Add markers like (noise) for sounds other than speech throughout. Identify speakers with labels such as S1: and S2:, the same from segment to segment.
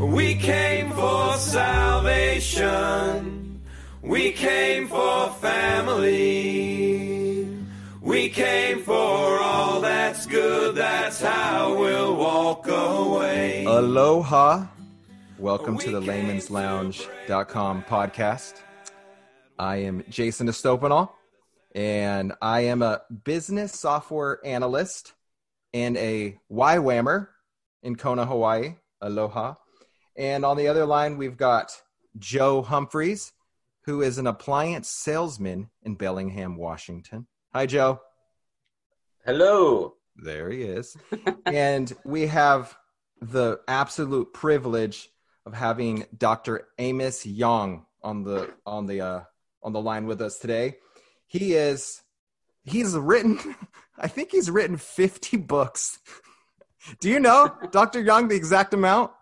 S1: We came for salvation. We came for family. We came for all that's good. That's how we'll walk away.
S2: Aloha. Welcome to the layman's lounge.com podcast. I am Jason Estopanol, and I am a business software analyst and a YWAMer in Kona, Hawaii. Aloha. And on the other line, we've got Joe Humphreys, who is an appliance salesman in Bellingham, Washington. Hi, Joe.
S3: Hello.
S2: There he is. (laughs) and we have the absolute privilege of having Dr. Amos Yong on the on the uh, on the line with us today. He is he's written (laughs) I think he's written 50 books. Do you know, Dr. Yong, the exact amount?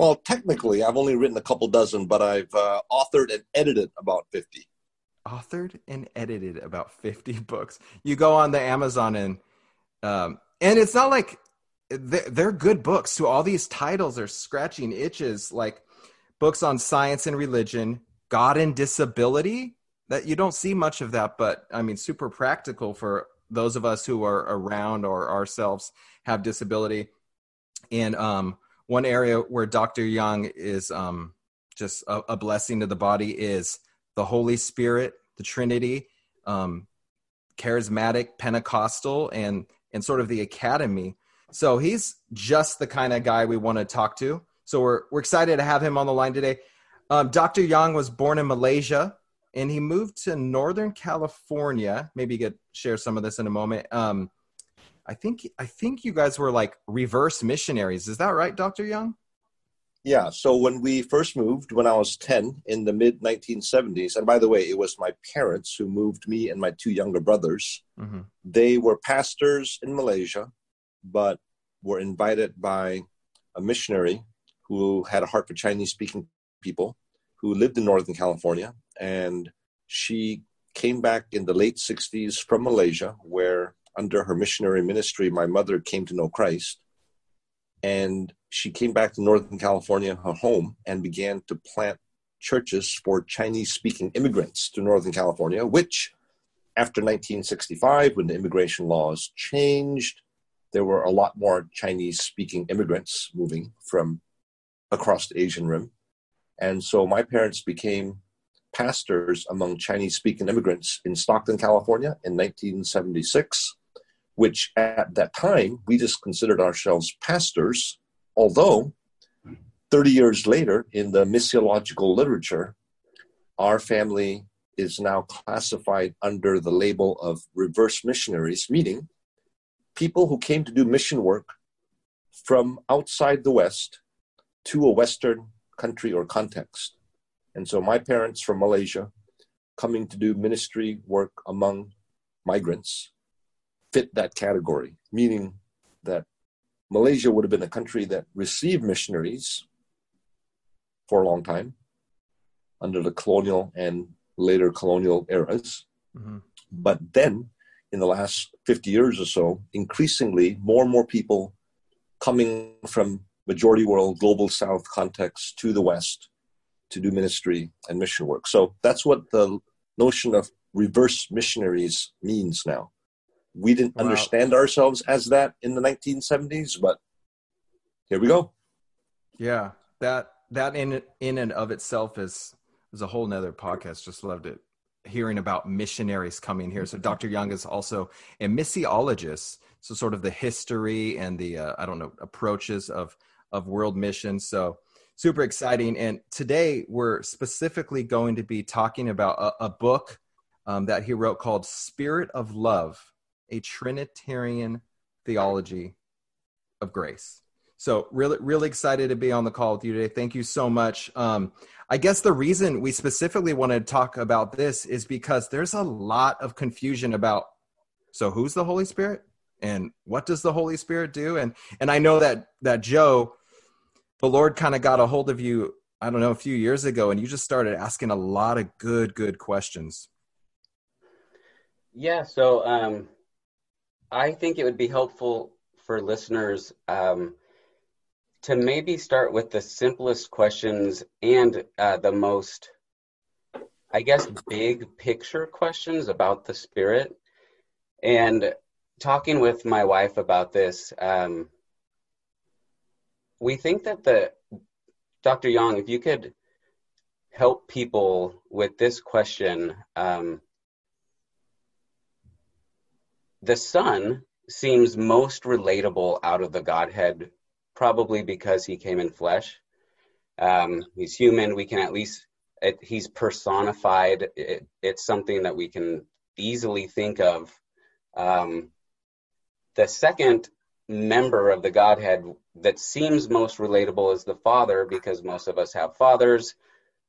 S4: Well, technically, I've only written a couple dozen, but I've uh, authored and edited about 50.
S2: Authored and edited about 50 (laughs) books. You go on the Amazon and um, and it's not like they're good books. To all these titles are scratching itches, like books on science and religion, God and disability. That you don't see much of that, but I mean, super practical for those of us who are around or ourselves have disability. And um, one area where Dr. Yong is um, just a, a, blessing to the body is the Holy Spirit, the Trinity, um, charismatic, Pentecostal, and and sort of the academy. So he's just the kind of guy we want to talk to. So we're we're excited to have him on the line today. Um, Dr. Yong was born in Malaysia, and he moved to Northern California. Maybe you could share some of this in a moment. Um, I think I think you guys were like reverse missionaries. Is that right, Dr. Yong?
S4: Yeah. So when we first moved, when I was 10 in the mid 1970s, and by the way, it was my parents who moved me and my two younger brothers. Mm-hmm. They were pastors in Malaysia, but were invited by a missionary who had a heart for Chinese speaking people who lived in Northern California. And she came back in the late 60s from Malaysia, where under her missionary ministry, my mother came to know Christ. And she came back to Northern California, her home, and began to plant churches for Chinese speaking immigrants to Northern California, which after 1965, when the immigration laws changed, there were a lot more Chinese speaking immigrants moving from across the Asian Rim. And so my parents became pastors among Chinese speaking immigrants in Stockton, California in 1976 which at that time we just considered ourselves pastors, although 30 years later in the missiological literature, our family is now classified under the label of reverse missionaries, meaning people who came to do mission work from outside the West to a Western country or context. And so my parents from Malaysia coming to do ministry work among migrants fit that category, meaning that Malaysia would have been a country that received missionaries for a long time under the colonial and later colonial eras. Mm-hmm. But then, in the last 50 years or so, increasingly more and more people coming from majority world, global south context to the West to do ministry and mission work. So that's what the notion of reverse missionaries means now. We didn't wow. understand ourselves as that in the 1970s, but here we go.
S2: Yeah, that that in in and of itself is is a whole nother podcast. Just loved it hearing about missionaries coming here. So Dr. Yong is also a missiologist, so sort of the history and the uh, I don't know approaches of of world missions. So super exciting. And today we're specifically going to be talking about a, a book um, that he wrote called Spirit of Love a Trinitarian theology of grace. So really, really excited to be on the call with you today. Thank you so much. Um, I guess the reason we specifically want to talk about this is because there's a lot of confusion about so who's the Holy Spirit and what does the Holy Spirit do? And and I know that that Joe, the Lord kind of got a hold of you. I don't know a few years ago, and you just started asking a lot of good, good questions.
S3: Yeah. So um, I think it would be helpful for listeners um, to maybe start with the simplest questions and uh, the most, I guess, big picture questions about the Spirit. And talking with my wife about this, um, we think that the Dr. Yong, if you could help people with this question, um, the Son seems most relatable out of the Godhead, probably because he came in flesh. Um, he's human. We can at least, it, he's personified. It, it's something that we can easily think of. Um, the second member of the Godhead that seems most relatable is the Father, because most of us have fathers,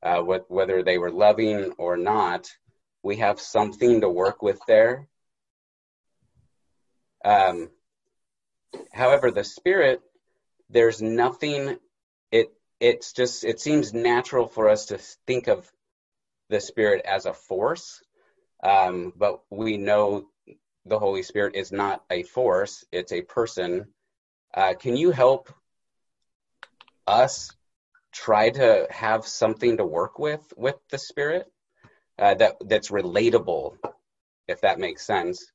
S3: uh, whether they were loving or not. We have something to work with there. Um, however, the Spirit, there's nothing. It it's just it seems natural for us to think of the Spirit as a force, um, but we know the Holy Spirit is not a force, it's a person. Uh, can you help us try to have something to work with with the Spirit uh, that that's relatable, if that makes sense?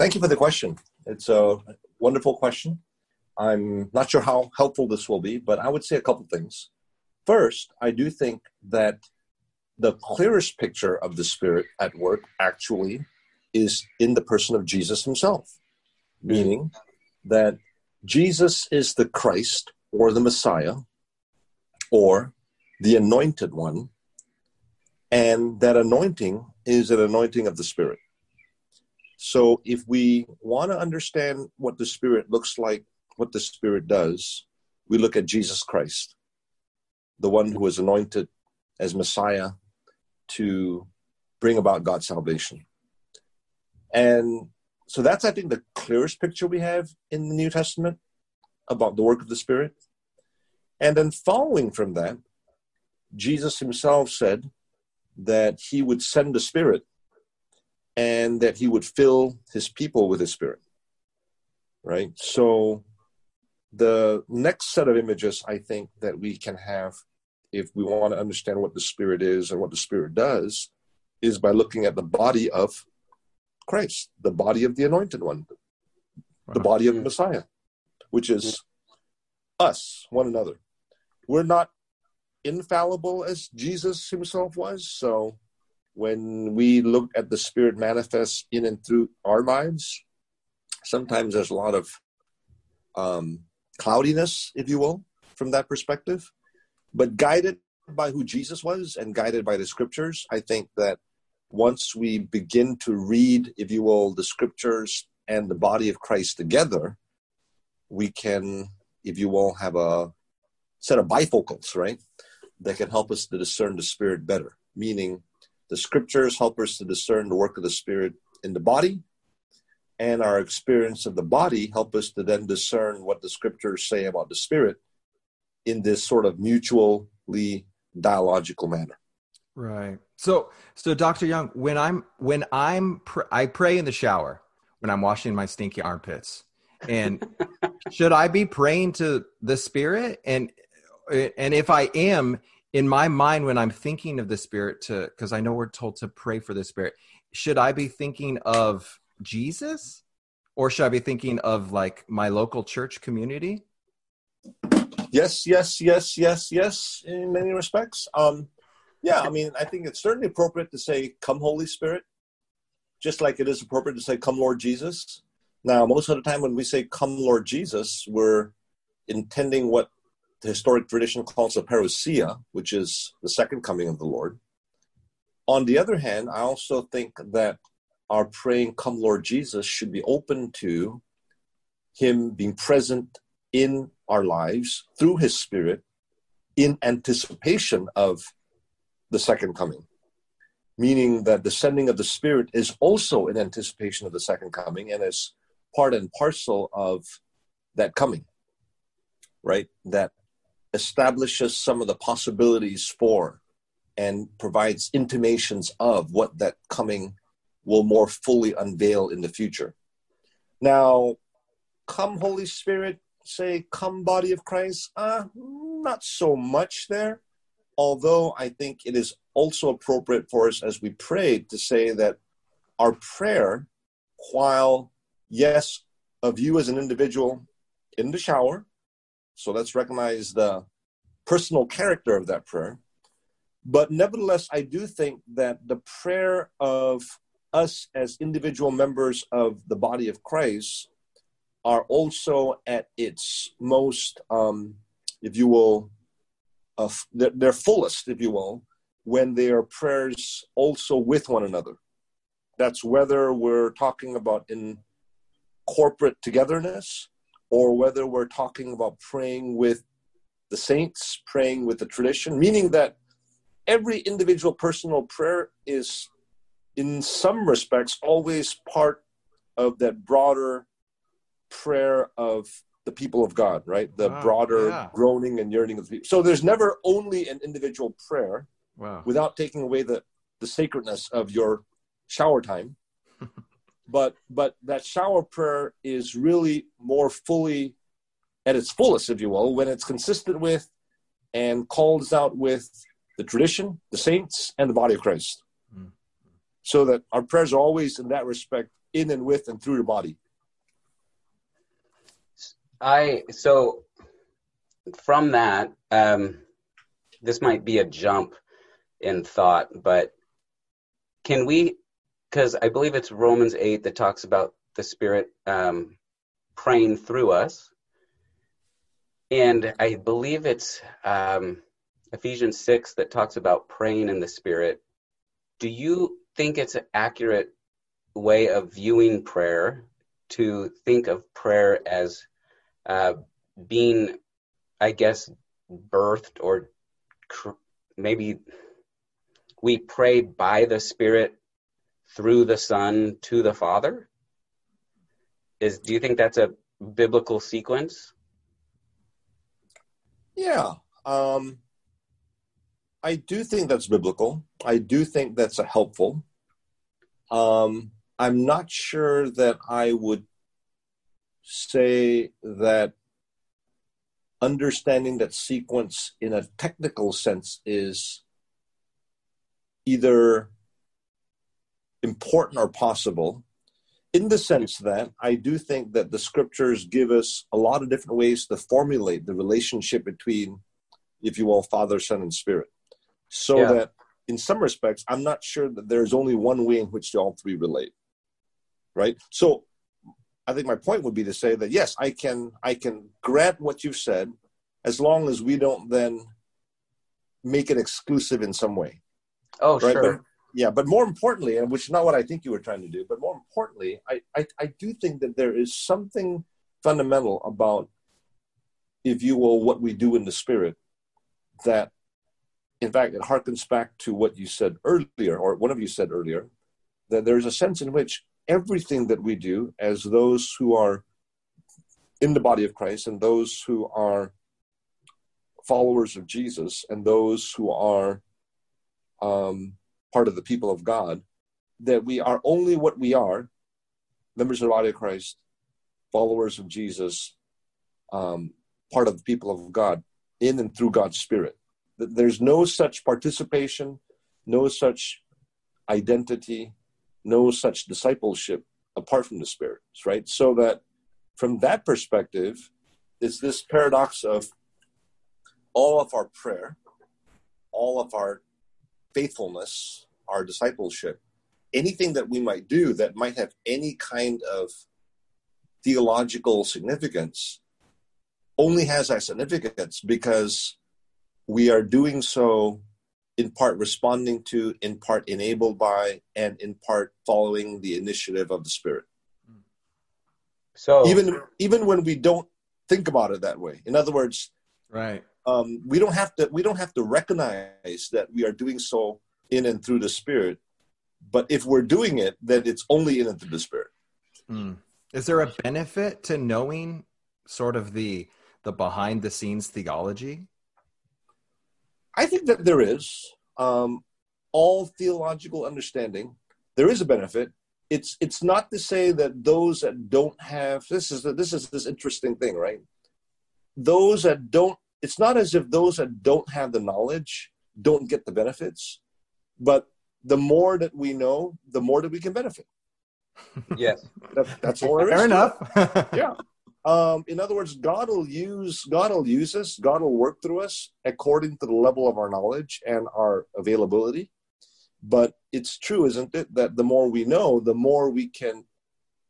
S4: Thank you for the question. It's a wonderful question. I'm not sure how helpful this will be, but I would say a couple things. First, I do think that the clearest picture of the Spirit at work actually is in the person of Jesus himself, meaning that Jesus is the Christ or the Messiah or the anointed one, and that anointing is an anointing of the Spirit. So if we want to understand what the Spirit looks like, what the Spirit does, we look at Jesus Christ, the one who was anointed as Messiah to bring about God's salvation. And so that's, I think, the clearest picture we have in the New Testament about the work of the Spirit. And then following from that, Jesus himself said that he would send the Spirit and that he would fill his people with his Spirit. Right? So the next set of images I think that we can have if we want to understand what the Spirit is and what the Spirit does, is by looking at the body of Christ, the body of the Anointed One, the uh-huh. body of the Messiah, which is us, one another. We're not infallible as Jesus himself was. So when we look at the Spirit manifest in and through our lives, sometimes there's a lot of um, cloudiness, if you will, from that perspective. But guided by who Jesus was and guided by the scriptures, I think that once we begin to read, if you will, the scriptures and the body of Christ together, we can, if you will, have a set of bifocals, right? That can help us to discern the Spirit better. Meaning, the scriptures help us to discern the work of the Spirit in the body, and our experience of the body help us to then discern what the scriptures say about the Spirit in this sort of mutually dialogical manner.
S2: Right. So, so Dr. Yong, when I'm when I'm pr- I pray in the shower when I'm washing my stinky armpits, and (laughs) should I be praying to the Spirit? And and if I am in my mind when I'm thinking of the Spirit, to because I know we're told to pray for the Spirit, should I be thinking of Jesus, or should I be thinking of like my local church community?
S4: Yes, yes, yes, yes, yes, in many respects. Um, yeah, I mean, I think it's certainly appropriate to say, Come, Holy Spirit, just like it is appropriate to say, Come, Lord Jesus. Now, most of the time when we say, Come, Lord Jesus, we're intending what the historic tradition calls a parousia, which is the second coming of the Lord. On the other hand, I also think that our praying, Come, Lord Jesus, should be open to Him being present in our lives through his spirit in anticipation of the second coming meaning that the sending of the spirit is also in anticipation of the second coming and is part and parcel of that coming right that establishes some of the possibilities for and provides intimations of what that coming will more fully unveil in the future now come holy spirit say, come body of Christ? Uh, not so much there. Although I think it is also appropriate for us as we pray to say that our prayer, while yes, of you as an individual in the shower, so let's recognize the personal character of that prayer. But nevertheless, I do think that the prayer of us as individual members of the body of Christ are also at its most, um, if you will, uh, their, their fullest, if you will, when they are prayers also with one another. That's whether we're talking about in corporate togetherness or whether we're talking about praying with the saints, praying with the tradition, meaning that every individual personal prayer is, in some respects, always part of that broader prayer of the people of God, right? The wow, broader yeah. groaning and yearning of the people. So there's never only an individual prayer wow. without taking away the, the sacredness of your shower time. But but that shower prayer is really more fully at its fullest, if you will, when it's consistent with and calls out with the tradition, the saints, and the body of Christ. Mm. So that our prayers are always, in that respect, in and with and through the body.
S3: I so from that, um, this might be a jump in thought, but can we? Because I believe it's Romans eight that talks about the Spirit um, praying through us, and I believe it's um, Ephesians six that talks about praying in the Spirit. Do you think it's an accurate way of viewing prayer to think of prayer as uh, being, I guess, birthed or cr- maybe we pray by the Spirit through the Son to the Father? Is do you think that's a biblical sequence?
S4: Yeah, um, I do think that's biblical. I do think that's a helpful. Um, I'm not sure that I would say that understanding that sequence in a technical sense is either important or possible in the sense that I do think that the scriptures give us a lot of different ways to formulate the relationship between, if you will, Father, Son, and Spirit. So yeah. that in some respects, I'm not sure that there's only one way in which all three relate. Right? So I think my point would be to say that yes, I can I can grant what you've said, as long as we don't then make it exclusive in some way.
S3: Oh, right? sure.
S4: But, yeah, but more importantly, and which is not what I think you were trying to do, but more importantly, I, I, I do think that there is something fundamental about, if you will, what we do in the spirit that in fact it harkens back to what you said earlier, or one of you said earlier, that there's a sense in which everything that we do as those who are in the body of Christ and those who are followers of Jesus and those who are um, part of the people of God, that we are only what we are members of the body of Christ, followers of Jesus, um, part of the people of God, in and through God's Spirit. There's no such participation, no such identity, no such discipleship apart from the Spirit, right? So that from that perspective, it's this paradox of all of our prayer, all of our faithfulness, our discipleship, anything that we might do that might have any kind of theological significance only has that significance because we are doing so in part responding to, in part enabled by, and in part following the initiative of the Spirit. So even even when we don't think about it that way, in other words,
S2: right,
S4: um, we don't have to we don't have to recognize that we are doing so in and through the Spirit. But if we're doing it, then it's only in and through the Spirit.
S2: Hmm. Is there a benefit to knowing sort of the the behind the scenes theology?
S4: I think that there is. Um, all theological understanding, there is a benefit. It's it's not to say that those that don't have this is this is this interesting thing, right? those that don't, it's not as if those that don't have the knowledge don't get the benefits, but the more that we know, the more that we can benefit. (laughs)
S3: Yes.
S4: That, that's all there is.
S2: Fair
S4: to
S2: enough. (laughs)
S4: yeah um, in other words god will use god will use us god will work through us according to the level of our knowledge and our availability but it's true isn't it that the more we know the more we can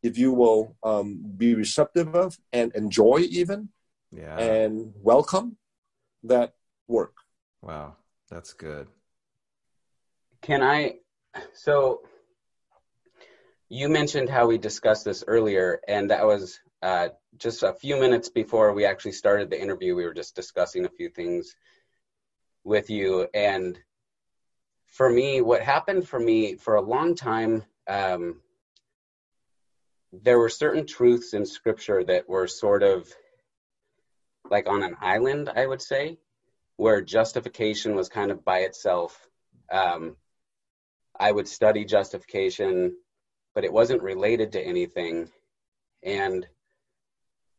S4: if you will um, be receptive of and enjoy even
S2: Yeah.
S4: and welcome that work
S2: Wow. That's good.
S3: Can I? So you mentioned how we discussed this earlier, and that was uh, just a few minutes before we actually started the interview. We were just discussing a few things with you, and for me, what happened for me for a long time, um, there were certain truths in Scripture that were sort of like on an island, I would say, where justification was kind of by itself. Um, I would study justification, but it wasn't related to anything. And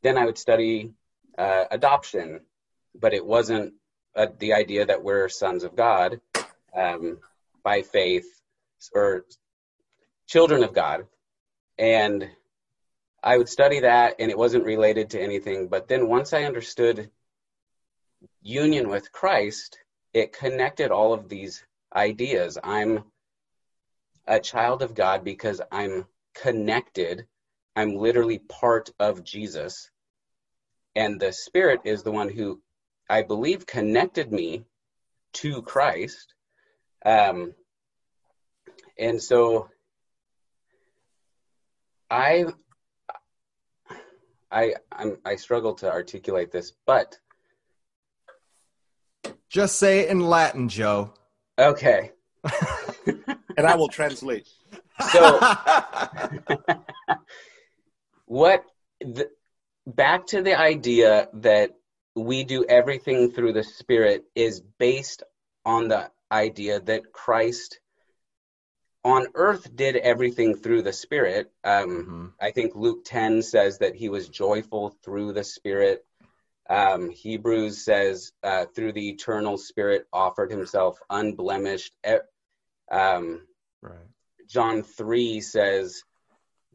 S3: then I would study uh, adoption, but it wasn't uh, the idea that we're sons of God um, by faith or children of God. And I would study that, and it wasn't related to anything. But then once I understood union with Christ, it connected all of these ideas. I'm a child of God because I'm connected. I'm literally part of Jesus. And the Spirit is the one who I believe connected me to Christ. Um, and so I I I'm, I struggle to articulate this, but
S2: Just say it in Latin, Joe.
S3: okay. (laughs)
S4: and i will translate
S3: So (laughs) what the, back to the idea that we do everything through the spirit is based on the idea that christ on earth did everything through the spirit um,
S2: Mhm.
S3: i think luke 10 says that he was joyful through the spirit um, hebrews says uh, through the eternal spirit offered himself unblemished um,
S2: Right.
S3: John 3 says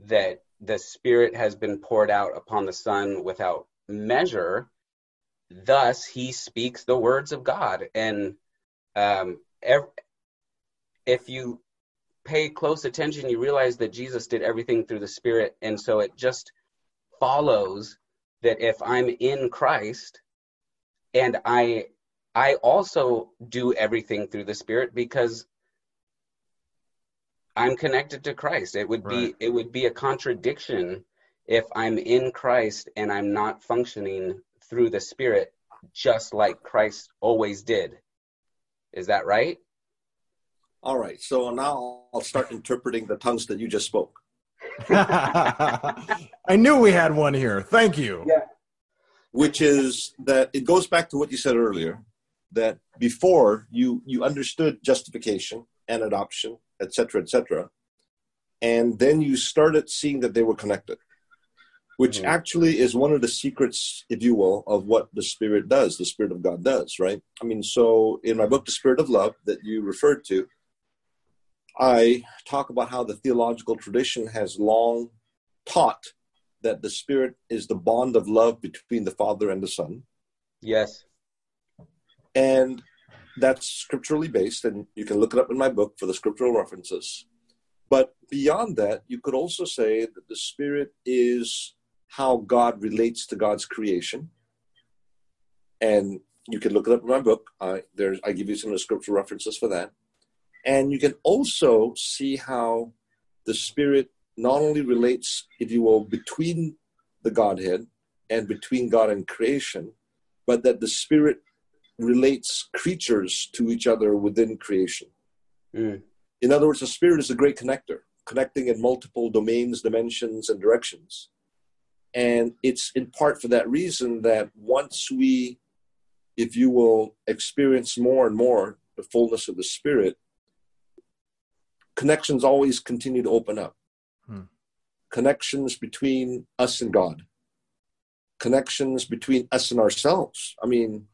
S3: that the Spirit has been poured out upon the Son without measure. Thus, he speaks the words of God. And um, ev- if you pay close attention, you realize that Jesus did everything through the Spirit. And so it just follows that if I'm in Christ and I I also do everything through the Spirit because I'm connected to Christ. It would be
S2: Right.
S3: it would be a contradiction if I'm in Christ and I'm not functioning through the Spirit just like Christ always did. Is that right?
S4: All right so now i'll start interpreting the tongues that you just spoke (laughs)
S2: I knew we had one here. Thank you.
S3: Yeah.
S4: which is that it goes back to what you said earlier that before you you understood justification and adoption etc etc and then you started seeing that they were connected which
S3: Mhm.
S4: actually is one of the secrets if you will of what the spirit does the spirit of god does right i mean so in my book the spirit of love that you referred to i talk about how the theological tradition has long taught that the spirit is the bond of love between the father and the son.
S3: Yes.
S4: and that's scripturally based and you can look it up in my book for the scriptural references. But beyond that you could also say that the spirit is how god relates to god's creation. And you can look it up in my book. I there's i give you some of the scriptural references for that and you can also see how the spirit not only relates if you will between the godhead and between god and creation but that the spirit relates creatures to each other within creation.
S3: Mm.
S4: In other words, the spirit is a great connector, connecting in multiple domains, dimensions, and directions. And it's in part for that reason that once we, if you will, experience more and more the fullness of the spirit, connections always continue to open up.
S2: Hmm.
S4: Connections between us and God. connections between us and ourselves. I mean,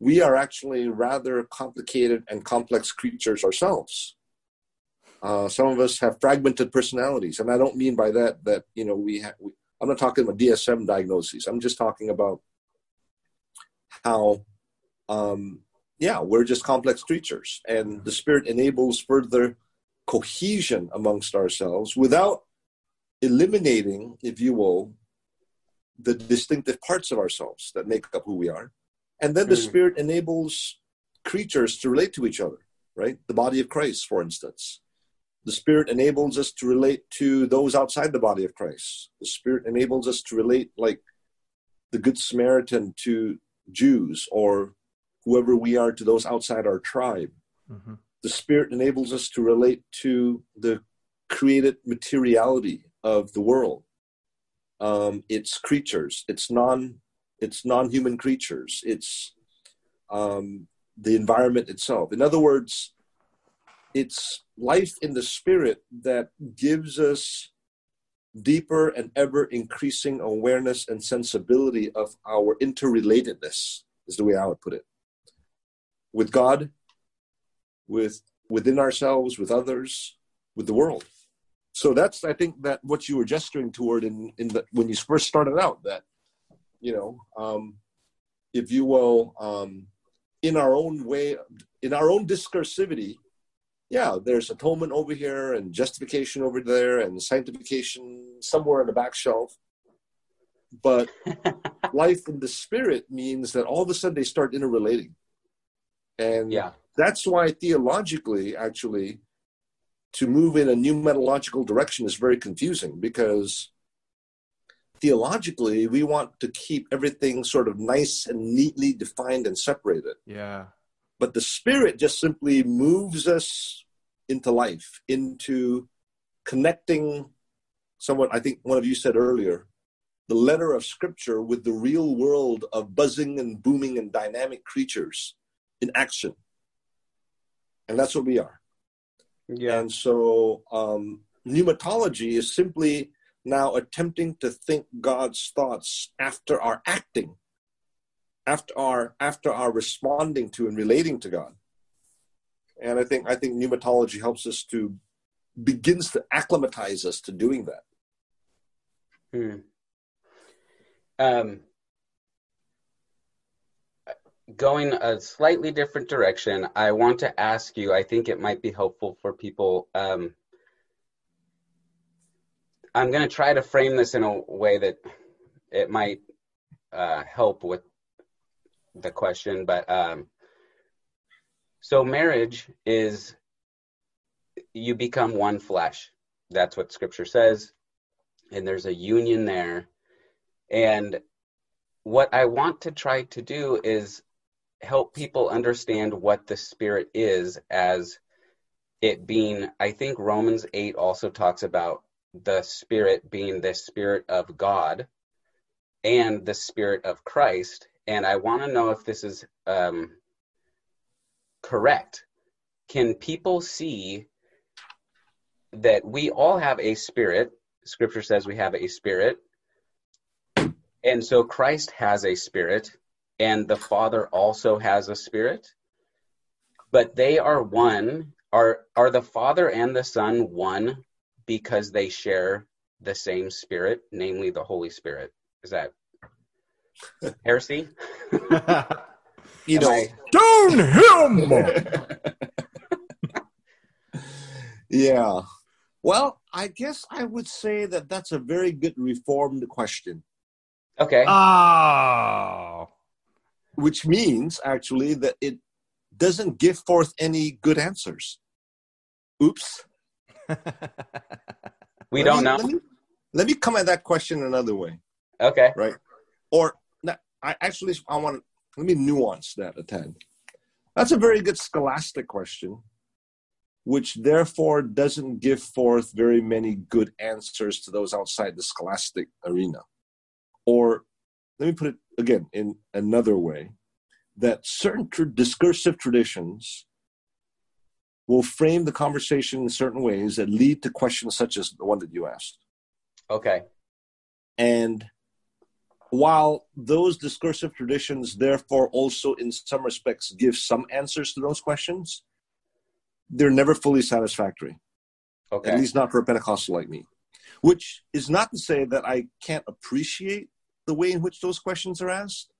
S4: we are actually rather complicated and complex creatures ourselves. Uh, some of us have fragmented personalities, and I don't mean by that that you know we, have. we I'm not talking about DSM diagnoses. I'm just talking about how, um, yeah, we're just complex creatures, and the spirit enables further cohesion amongst ourselves without eliminating, if you will, the distinctive parts of ourselves that make up who we are. And then the mm. Spirit enables creatures to relate to each other, right? The body of Christ, for instance. The Spirit enables us to relate to those outside the body of Christ. The Spirit enables us to relate, like the Good Samaritan, to Jews or whoever we are to those outside our tribe. Mm-hmm. The Spirit enables us to relate to the created materiality of the world. Um, it's creatures. It's non it's non-human creatures. It's um, the environment itself. In other words it's life in the spirit that gives us deeper and ever increasing awareness and sensibility of our interrelatedness is the way i would put it. With god with within ourselves with others with the world. So that's i think that what you were gesturing toward in in the when you first started out that you know um if you will um in our own way in our own discursivity yeah there's atonement over here and justification over there and sanctification somewhere on the back shelf. But (laughs) life in the spirit means that all of a sudden they start interrelating. And yeah that's why theologically actually to move in a new pneumatological direction is very confusing because theologically we want to keep everything sort of nice and neatly defined and separated.
S2: Yeah.
S4: But the spirit just simply moves us into life, into connecting somewhat I think one of you said earlier, the letter of scripture with the real world of buzzing and booming and dynamic creatures in action. And that's what we are. Yeah. And so um, pneumatology is simply now attempting to think God's thoughts after our acting, after our after our responding to and relating to God. And I think I think pneumatology helps us to begins to acclimatize us to doing that.
S3: Hmm. Um, going a slightly different direction, I want to ask you, I think it might be helpful for people. Um, I'm going to try to frame this in a way that it might uh, help with the question, but um, so marriage is you become one flesh. That's what scripture says. And there's a union there. And what I want to try to do is help people understand what the spirit is as it being i think romans 8 also talks about the spirit being the spirit of god and the spirit of christ. And i want to know if this is um, correct. Can people see that we all have a spirit? Scripture says we have a spirit. And so christ has a spirit and the Father also has a spirit, but they are one. Are are the Father and the Son one because they share the same spirit, namely the Holy Spirit? Is that heresy? (laughs)
S4: you know,
S2: stone him. (laughs)
S4: yeah. Well, I guess I would say that that's a very good reformed question.
S3: Okay.
S2: Oh
S4: which means actually that it doesn't give forth any good answers. Oops. (laughs)
S3: we let don't me, know.
S4: Let me, let me come at that question another way.
S3: Okay.
S4: Right. Or I actually I want to let me nuance that a tad. That's a very good scholastic question, which therefore doesn't give forth very many good answers to those outside the scholastic arena. Let me put it again in another way that certain tr- discursive traditions will frame the conversation in certain ways that lead to questions such as the one that you asked.
S3: Okay.
S4: And while those discursive traditions, therefore, also in some respects give some answers to those questions, they're never fully satisfactory. Okay. At least not for a Pentecostal like me. Which is not to say that I can't appreciate the way in which those questions are asked,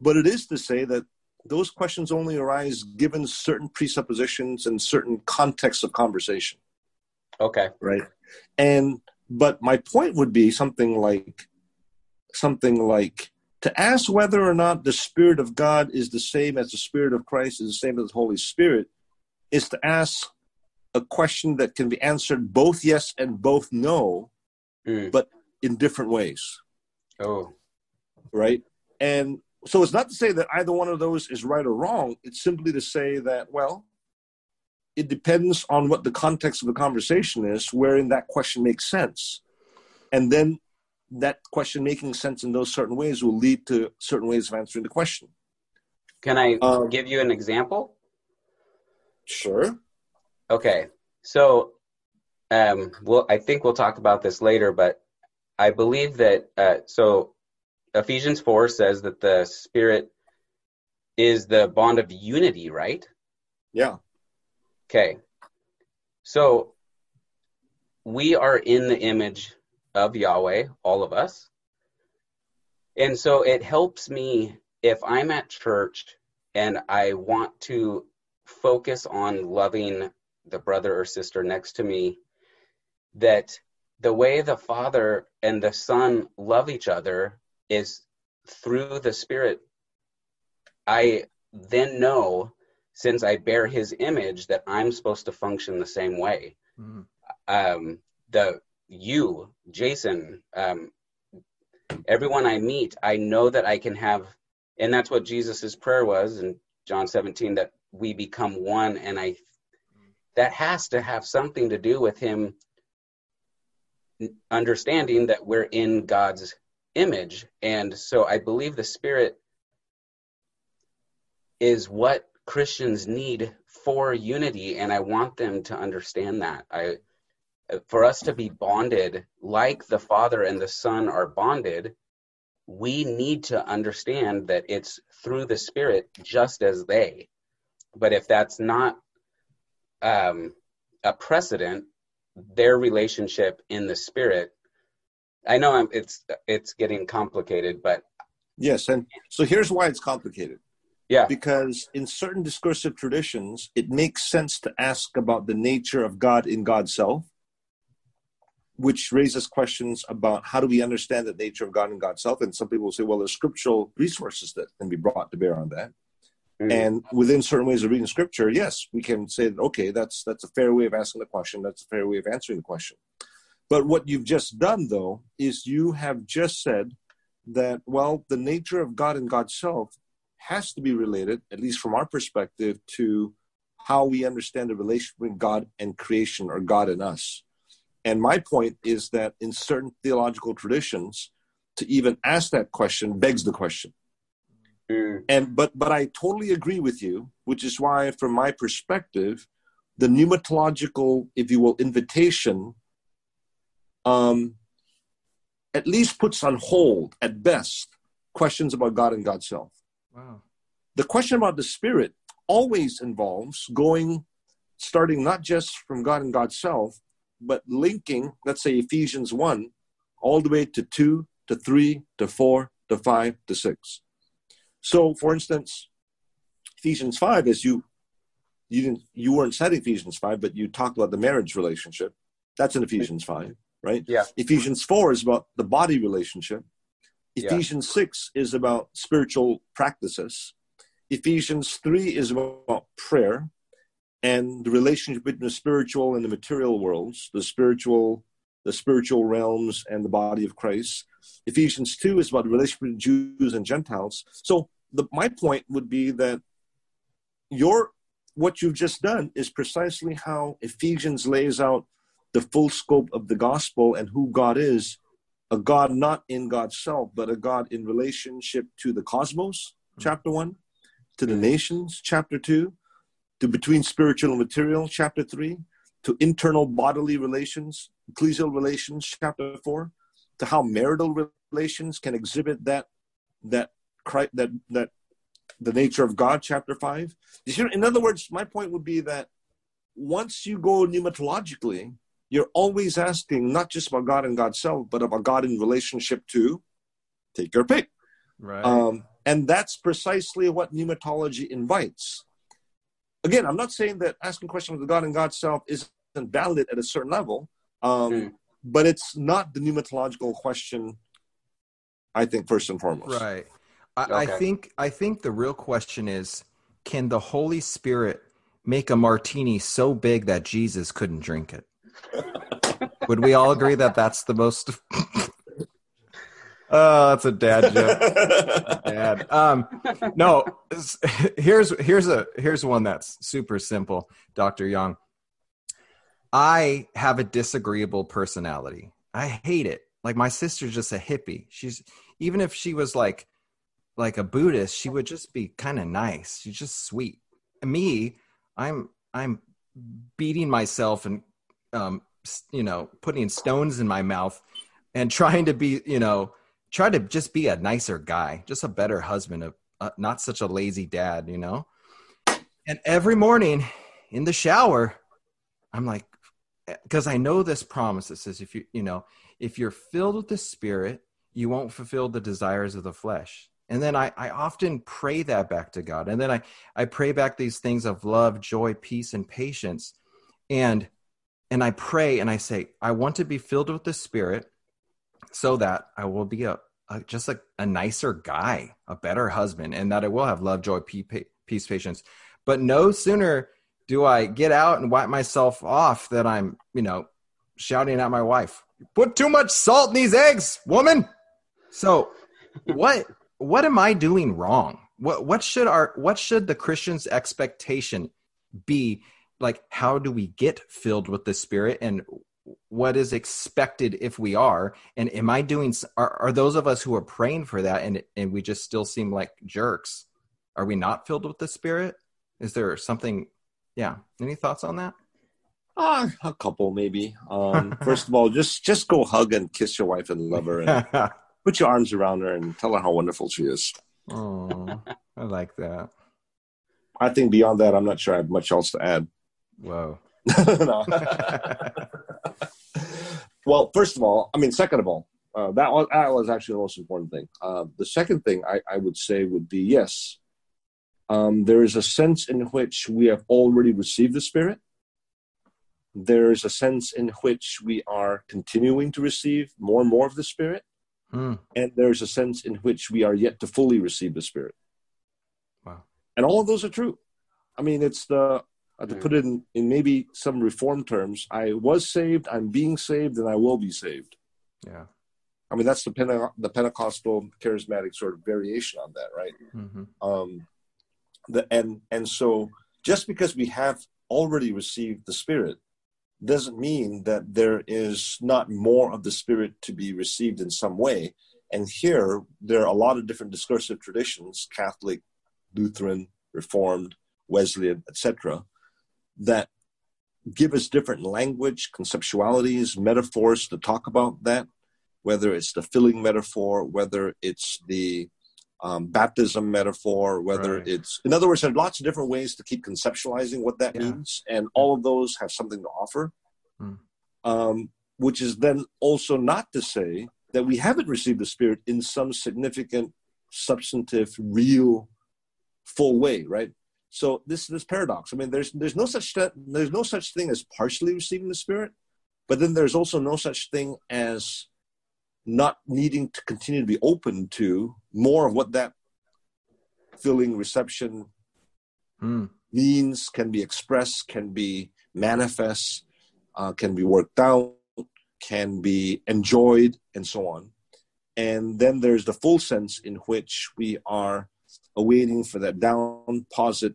S4: but it is to say that those questions only arise given certain presuppositions and certain contexts of conversation.
S3: Okay.
S4: Right. And but my point would be something like something like to ask whether or not the Spirit of God is the same as the Spirit of Christ is the same as the Holy Spirit is to ask a question that can be answered both yes and both no, mm. but in different ways.
S3: Oh.
S4: Right? And so it's not to say that either one of those is right or wrong. It's simply to say that, well, it depends on what the context of the conversation is, wherein that question makes sense. And then that question making sense in those certain ways will lead to certain ways of answering the question.
S3: Can I um, give you an example?
S4: Sure.
S3: Okay. So, um, well, I think we'll talk about this later, but I believe that, uh, so Ephesians 4 says that the Spirit is the bond of unity, right?
S4: Yeah.
S3: Okay. So we are in the image of Yahweh, all of us. And so it helps me if I'm at church and I want to focus on loving the brother or sister next to me, that the way the Father and the Son love each other is through the Spirit. I then know, since I bear His image, that I'm supposed to function the same way. Mm-hmm. Um, the you, Jason, um, everyone I meet, I know that I can have, and that's what Jesus's prayer was in John 17, that we become one. And I, that has to have something to do with him understanding that we're in God's image. And so I believe the Spirit is what Christians need for unity, and I want them to understand that. I, for us to be bonded like the Father and the Son are bonded, we need to understand that it's through the Spirit just as they. But if that's not um, a precedent, their relationship in the Spirit, I know I'm, it's it's getting complicated, but
S4: yes, and so here's why it's complicated.
S3: Yeah.
S4: Because in certain discursive traditions, it makes sense to ask about the nature of God in God's self which raises questions about how do we understand the nature of God in God's self. And some people will say, well, there's scriptural resources that can be brought to bear on that. Mm-hmm. And within certain ways of reading scripture, yes, we can say, that okay, that's that's a fair way of asking the question. That's a fair way of answering the question. But what you've just done, though, is you have just said that, well, the nature of God and God's self has to be related, at least from our perspective, to how we understand the relationship between God and creation or God and us. And my point is that in certain theological traditions, to even ask that question begs the question. Mm. And but but I totally agree with you, which is why, from my perspective, the pneumatological, if you will, invitation, um, at least puts on hold, at best, questions about God and God's self. Wow. The question about the Spirit always involves going, starting not just from God and God's self, but linking, let's say Ephesians 1, all the way to 2, to 3, to 4, to 5, to 6. So, for instance, Ephesians 5, as you you didn't you weren't said Ephesians 5, but you talked about the marriage relationship. That's in Ephesians 5, right?
S3: Yeah.
S4: Ephesians 4 is about the body relationship. Ephesians yeah. 6 is about spiritual practices. Ephesians 3 is about prayer and the relationship between the spiritual and the material worlds, the spiritual, the spiritual realms and the body of Christ. Ephesians 2 is about the relationship between Jews and Gentiles. So the, my point would be that your what you've just done is precisely how Ephesians lays out the full scope of the gospel and who God is a God not in God's self, but a God in relationship to the cosmos, hmm. chapter one, to the hmm. nations, chapter two, to between spiritual and material, chapter 3, to internal bodily relations, ecclesial relations, chapter 4, to how marital relations can exhibit that that that that the nature of God, chapter five. In other words, my point would be that once you go pneumatologically, you're always asking not just about God and God's self, but about God in relationship to take your pick.
S2: Right.
S4: Um, and that's precisely what pneumatology invites. Again, I'm not saying that asking questions of God and God's self isn't valid at a certain level, um, mm. but it's not the pneumatological question. I think first and foremost.
S2: Right. I, okay. I think I think the real question is: Can the Holy Spirit make a martini so big that Jesus couldn't drink it? (laughs) Would we all agree that that's the most? Oh, that's a dad joke. (laughs) dad. Um, no. (laughs) Here's here's a here's one that's super simple, Doctor Yong. I have a disagreeable personality. I hate it. Like my sister's just a hippie. She's even if she was like like a Buddhist, she would just be kind of nice. She's just sweet. Me, I'm I'm beating myself and um, you know putting stones in my mouth and trying to be you know try to just be a nicer guy, just a better husband, a, a, not such a lazy dad, you know. And every morning in the shower, I'm like, because I know this promise that says if you you know if you're filled with the Spirit, you won't fulfill the desires of the flesh. And then I, I often pray that back to god. And then I, I pray back these things of love joy peace and patience. And and i pray and i say i want to be filled with the spirit so that i will be a, a just a, a nicer guy a better husband and that i will have love joy peace patience but no sooner do i get out and wipe myself off that i'm you know shouting at my wife put too much salt in these eggs woman so what what am I doing wrong? What what should our what should the Christian's expectation be? Like, how do we get filled with the Spirit, and what is expected if we are? And am I doing? Are, are those of us who are praying for that, and and we just still seem like jerks? Are we not filled with the Spirit? Is there something? Yeah. Any thoughts on that?
S4: Uh, a couple maybe. Um, (laughs) first of all, just just go hug and kiss your wife and love her. And, (laughs) put your arms around her and tell her how wonderful she is.
S2: Oh, I like that.
S4: I think beyond that, I'm not sure I have much else to add.
S2: Whoa. (laughs)
S4: well, first of all, I mean, second of all, uh, that, was, that was actually the most important thing. Uh, the second thing I, I, would say would be yes, um, there is a sense in which we have already received the Spirit. There is a sense in which we are continuing to receive more and more of the Spirit. Mm. And there's a sense in which we are yet to fully receive the Spirit.
S2: Wow.
S4: And all of those are true. I mean, it's the, uh, to put it in, in maybe some reform terms, I was saved, I'm being saved, and I will be saved.
S2: Yeah.
S4: I mean, that's the, Pente- the Pentecostal charismatic sort of variation on that, right?
S2: Mm-hmm.
S4: Um, the, and, and so just because we have already received the Spirit doesn't mean that there is not more of the Spirit to be received in some way. And here, there are a lot of different discursive traditions Catholic, Lutheran, Reformed, Wesleyan, etc. that give us different language, conceptualities, metaphors to talk about that, whether it's the filling metaphor, whether it's the um, baptism metaphor, whether right. it's, in other words, there are lots of different ways to keep conceptualizing what that yeah. means, and all of those have something to offer.
S2: Hmm.
S4: Um, which is then also not to say that we haven't received the Spirit in some significant, substantive, real, full way, right? So this this paradox. I mean, there's there's no such there's no such thing as partially receiving the Spirit, but then there's also no such thing as not needing to continue to be open to more of what that filling reception
S2: mm.
S4: means can be expressed can be manifest uh, can be worked out can be enjoyed and so on and then there's the full sense in which we are awaiting for that down deposit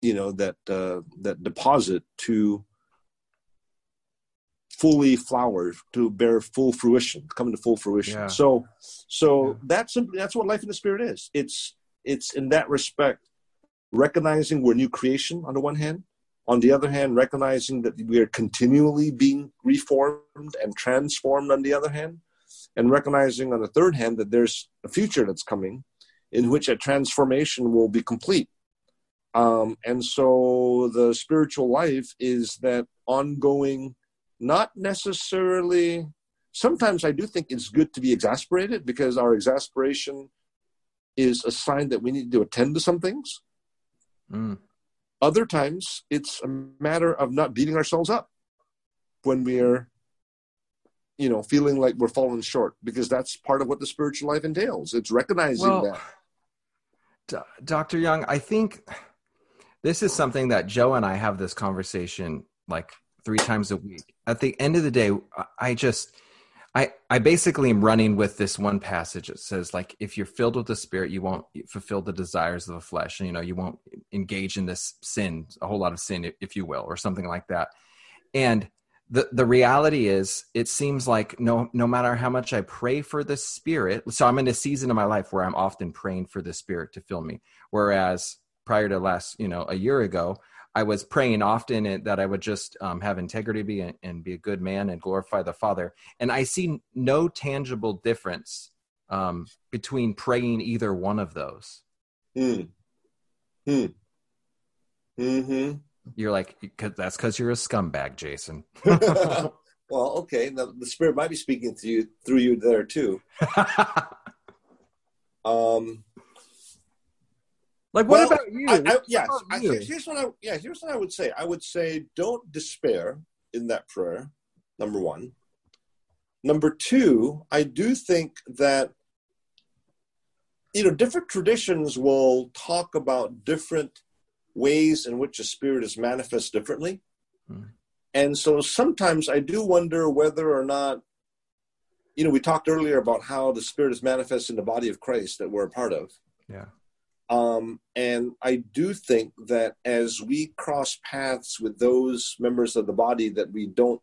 S4: you know that uh, that deposit to fully flower to bear full fruition come into full fruition yeah. so so yeah. that's simply that's what life in the spirit is it's it's in that respect recognizing we're new creation on the one hand on the other hand recognizing that we are continually being reformed and transformed on the other hand and recognizing on the third hand that there's a future that's coming in which a transformation will be complete. Um, and so the spiritual life is that ongoing, not necessarily. Sometimes I do think it's good to be exasperated because our exasperation is a sign that we need to attend to some things. Mm. Other times, it's a matter of not beating ourselves up when we're, you know, feeling like we're falling short, because that's part of what the spiritual life entails. It's recognizing well, that.
S2: Dr. Yong, I think this is something that Joe and I have this conversation like three times a week. At the end of the day, I just I I basically am running with this one passage that says like if you're filled with the spirit you won't fulfill the desires of the flesh and you know you won't engage in this sin a whole lot of sin if you will or something like that. And the the reality is it seems like no no matter how much I pray for the spirit so I'm in a season of my life where I'm often praying for the spirit to fill me whereas prior to last you know a year ago I was praying often that I would just um, have integrity be and, and, be a good man and glorify the Father. And I see no tangible difference um, between praying either one of those. Hmm. Hmm. Hmm. You're like, that's because you're a scumbag, Jason. (laughs) (laughs)
S4: well, okay. Now, the Spirit might be speaking to you through you there too. um,
S2: like, what well, about you? I,
S4: I, yes, I, here's what I yeah here's what I would say. I would say don't despair in that prayer. Number one. Number two, I do think that you know different traditions will talk about different ways in which a spirit is manifest differently. Hmm. And so sometimes I do wonder whether or not, you know, we talked earlier about how the spirit is manifest in the body of Christ that we're a part of.
S2: Yeah.
S4: Um, and I do think that as we cross paths with those members of the body that we don't,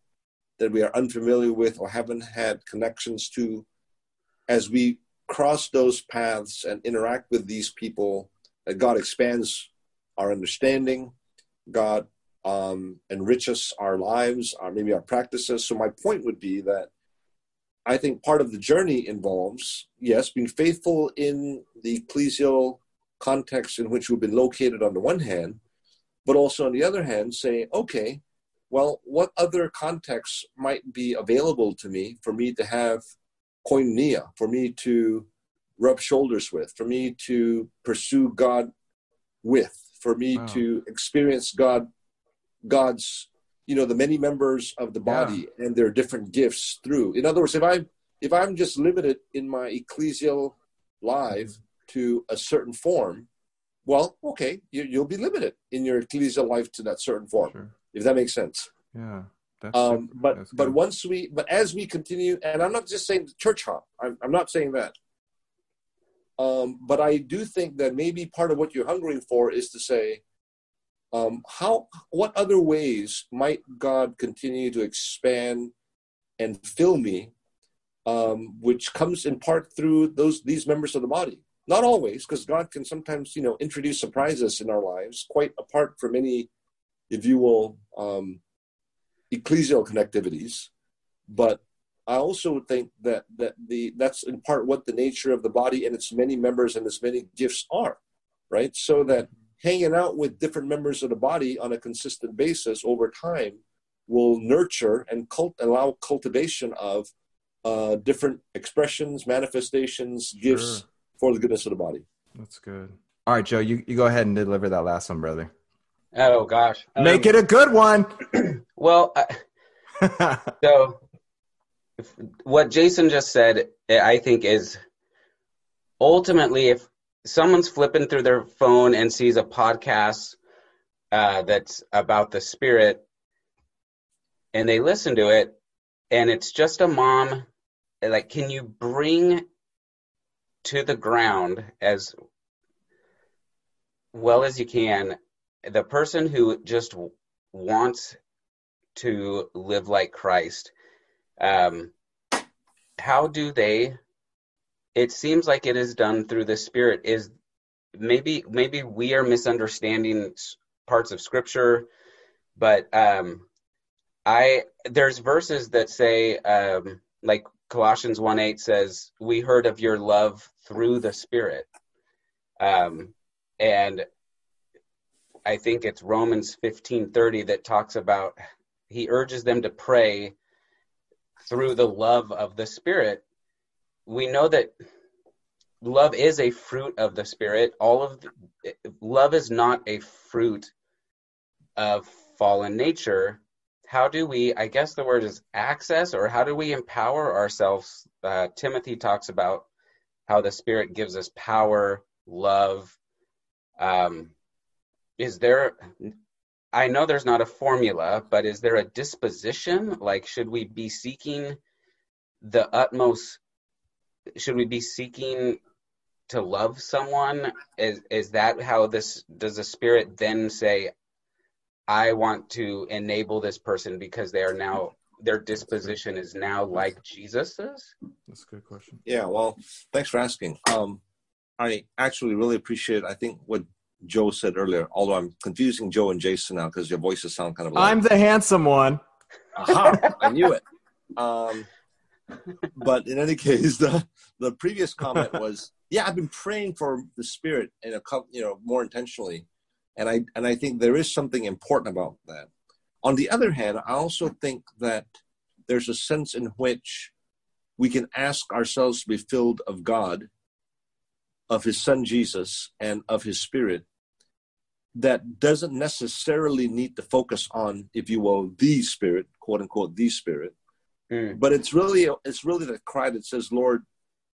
S4: that we are unfamiliar with or haven't had connections to, as we cross those paths and interact with these people, that God expands our understanding, God um, enriches our lives, or maybe our practices. So my point would be that I think part of the journey involves, yes, being faithful in the ecclesial context in which we've been located on the one hand, but also on the other hand, say, okay, well, what other contexts might be available to me for me to have koinonia, for me to rub shoulders with, for me to pursue God with, for me wow. to experience God, God's, you know, the many members of the body yeah. and their different gifts through. In other words, if I if I'm just limited in my ecclesial life to a certain form, well, okay, you, will be limited in your ecclesial life to that certain form, sure. if that makes sense.
S2: Yeah.
S4: Um, but but once we but as we continue, and I'm not just saying church hop. I'm, I'm not saying that. Um, but I do think that maybe part of what you're hungering for is to say, um, how what other ways might God continue to expand and fill me, um, which comes in part through those these members of the body. Not always, because God can sometimes, you know, introduce surprises in our lives, quite apart from any, if you will, ecclesial connectivities. But I also think that that the that's in part what the nature of the body and its many members and its many gifts are, right? So that hanging out with different members of the body on a consistent basis over time will nurture and cult, allow cultivation of uh, different expressions, manifestations, gifts, sure for the goodness of the body.
S2: That's good. All right, Joe, you, you go ahead and deliver that last one, brother.
S3: Oh gosh,
S2: make um, it a good one. (clears throat)
S3: well, uh, (laughs) so what Jason just said, I think is ultimately if someone's flipping through their phone and sees a podcast uh, that's about the spirit, and they listen to it, and it's just a mom, like, can you bring to the ground as well as you can the person who just wants to live like Christ, um, how do they? It seems like it is done through the Spirit. Is maybe maybe we are misunderstanding parts of Scripture, but um, I there's verses that say um, like Colossians 1 8 says, We heard of your love through the Spirit. Um, and I think it's Romans fifteen thirty that talks about he urges them to pray through the love of the Spirit. We know that love is a fruit of the Spirit. All of the, love is not a fruit of fallen nature how do we i guess the word is access or how do we empower ourselves uh, timothy talks about how the spirit gives us power love um, is there i know there's not a formula but is there a disposition like should we be seeking the utmost should we be seeking to love someone is is that how this does the spirit then say I want to enable this person because they are now their disposition is now like Jesus's?
S2: That's a good question.
S4: Yeah, well, thanks for asking. Um, I actually really appreciate. I think what Joe said earlier. Although I'm confusing Joe and Jason now because your voices sound kind of. Loud.
S2: I'm the handsome one.
S4: Aha! I knew it. Um, but in any case, the the previous comment was, yeah, I've been praying for the Spirit in a you know more intentionally and I and I think there is something important about that. On the other hand, I also think that there's a sense in which we can ask ourselves to be filled of God, of His Son Jesus, and of His Spirit. That doesn't necessarily need to focus on, if you will, the Spirit, quote unquote, the Spirit. Mm. But it's really it's really the cry that says, "Lord,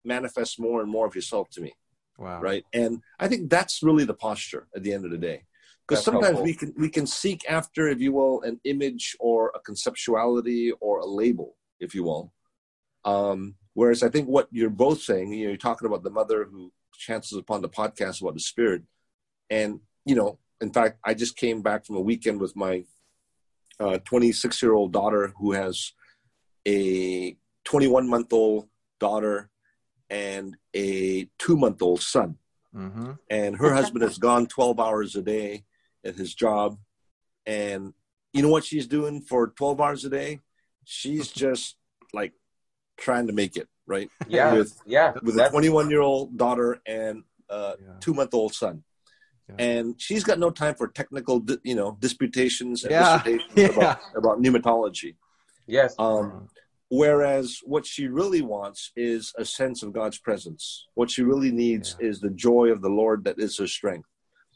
S4: manifest more and more of Yourself to me." Wow. Right. And I think that's really the posture at the end of the day because sometimes helpful. we can we can seek after if you will an image or a conceptuality or a label if you will um, whereas i think what you're both saying you know you're talking about the mother who chances upon the podcast about the spirit and you know in fact i just came back from a weekend with my 26 uh, year old daughter who has a 21 month old daughter and a two month old son Mm-hmm. And her husband has gone 12 hours a day at his job. And you know what she's doing for 12 hours a day? She's (laughs) just like trying to make it, right?
S3: Yeah.
S4: with,
S3: yeah.
S4: With a 21 year old daughter and a yeah. two month old son. Yeah. And she's got no time for technical, you know, disputations and yeah. dissertations (laughs) yeah. About, about pneumatology.
S3: Yes.
S4: Um, whereas what she really wants is a sense of God's presence. What she really needs is the joy of the Lord that is her strength.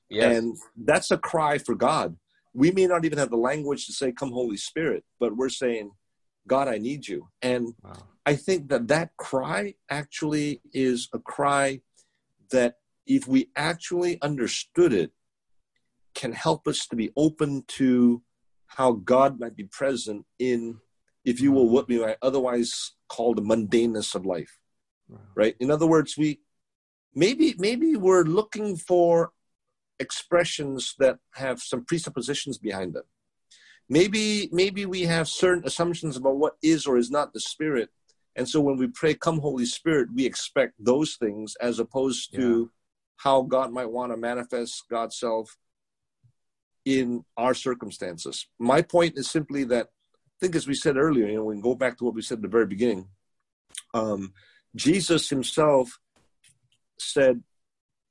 S4: Yes. And that's a cry for God. We may not even have the language to say, Come, Holy Spirit, but we're saying, God, I need you. And wow. I think that that cry actually is a cry that, if we actually understood it, can help us to be open to how God might be present in, if you will, what we might otherwise call the mundaneness of life. Wow. Right? In other words, we maybe maybe we're looking for expressions that have some presuppositions behind them. Maybe maybe we have certain assumptions about what is or is not the spirit. And so when we pray, come Holy Spirit, we expect those things as opposed to yeah. how God might want to manifest God's self in our circumstances. My point is simply that I think as we said earlier, you know, we can go back to what we said at the very beginning. Um, Jesus himself said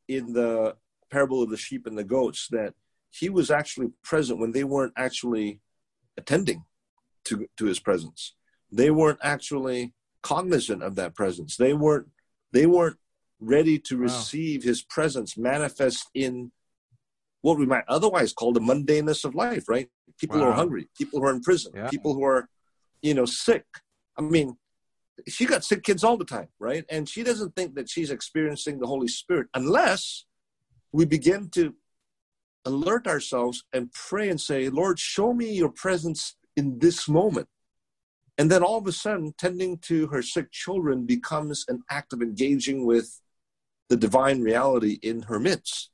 S4: in the parable of the sheep and the goats that he was actually present when they weren't actually attending to, to his presence. They weren't actually cognizant of that presence. They weren't they weren't ready to receive wow. his presence manifest in what we might otherwise call the mundaneness of life, right? People wow. who are hungry, people who are in prison, yeah. people who are, you know, sick. I mean, she got sick kids all the time, right? And she doesn't think that she's experiencing the Holy Spirit unless we begin to alert ourselves and pray and say, Lord, show me your presence in this moment. And then all of a sudden, tending to her sick children becomes an act of engaging with the divine reality in her midst,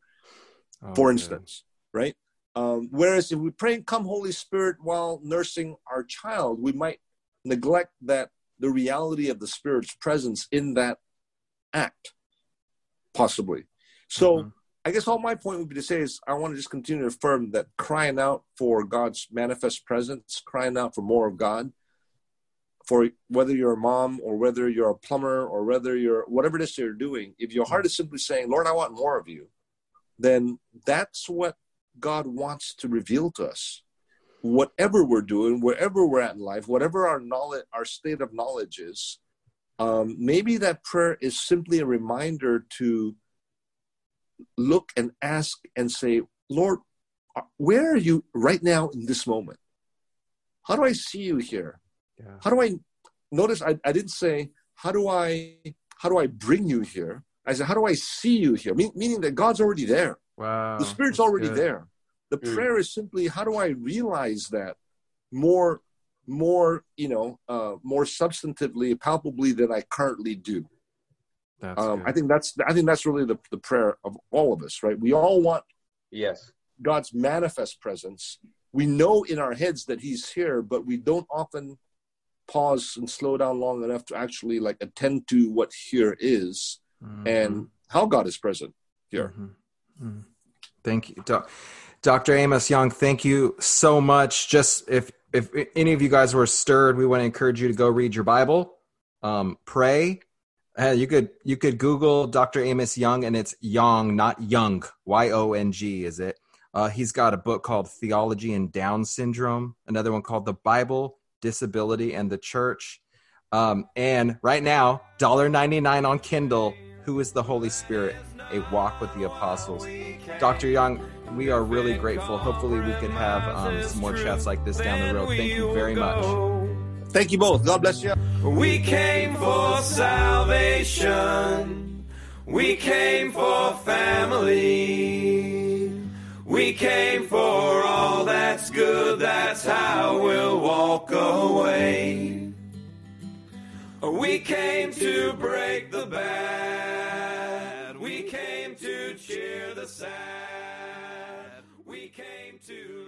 S4: oh, for instance, right? Um, whereas if we pray, Come, Holy Spirit, while nursing our child, we might neglect that the reality of the Spirit's presence in that act, possibly. So, mm-hmm. I guess all my point would be to say is I want to just continue to affirm that crying out for God's manifest presence, crying out for more of God, for whether you're a mom or whether you're a plumber or whether you're whatever it is you're doing, if your heart is simply saying, Lord, I want more of you, then that's what God wants to reveal to us. Whatever we're doing, wherever we're at in life, whatever our knowledge, our state of knowledge is, um, maybe that prayer is simply a reminder to look and ask and say, Lord, where are you right now in this moment? How do I see you here? Yeah. How do I notice? I, I didn't say, how do I how do I bring you here? I said, how do I see you here? Me- meaning that God's already there.
S2: Wow.
S4: The Spirit's already good. there. The mm. prayer is simply, how do I realize that more, more, you know, uh, more substantively, palpably than I currently do? Um, I think that's I think that's really the, the prayer of all of us, right? We all want
S3: yes
S4: God's manifest presence. We know in our heads that He's here, but we don't often pause and slow down long enough to actually like attend to what here is mm-hmm. and how God is present here. Mm-hmm.
S2: Mm-hmm. Thank you. Dr. Amos Yong. Thank you so much. Just if if any of you guys were stirred, we want to encourage you to go read your Bible, um, pray. Uh, you could you could Google Dr. Amos Yong, and it's Yong, not Young. Y O N G is it? Uh, he's got a book called Theology and Down Syndrome. Another one called The Bible, Disability, and the Church. Um, and right now, $1.99 on Kindle. Who is the Holy Spirit? A Walk with the Apostles. Dr. Yong, we are really grateful. Hopefully, we can have um, some more chats like this down the road. Thank you very much.
S4: Thank you both. God bless you.
S1: We came for salvation. We came for family. We came for all that's good. That's how we'll walk away. We came to break the bad. We came to cheer the sad. We came to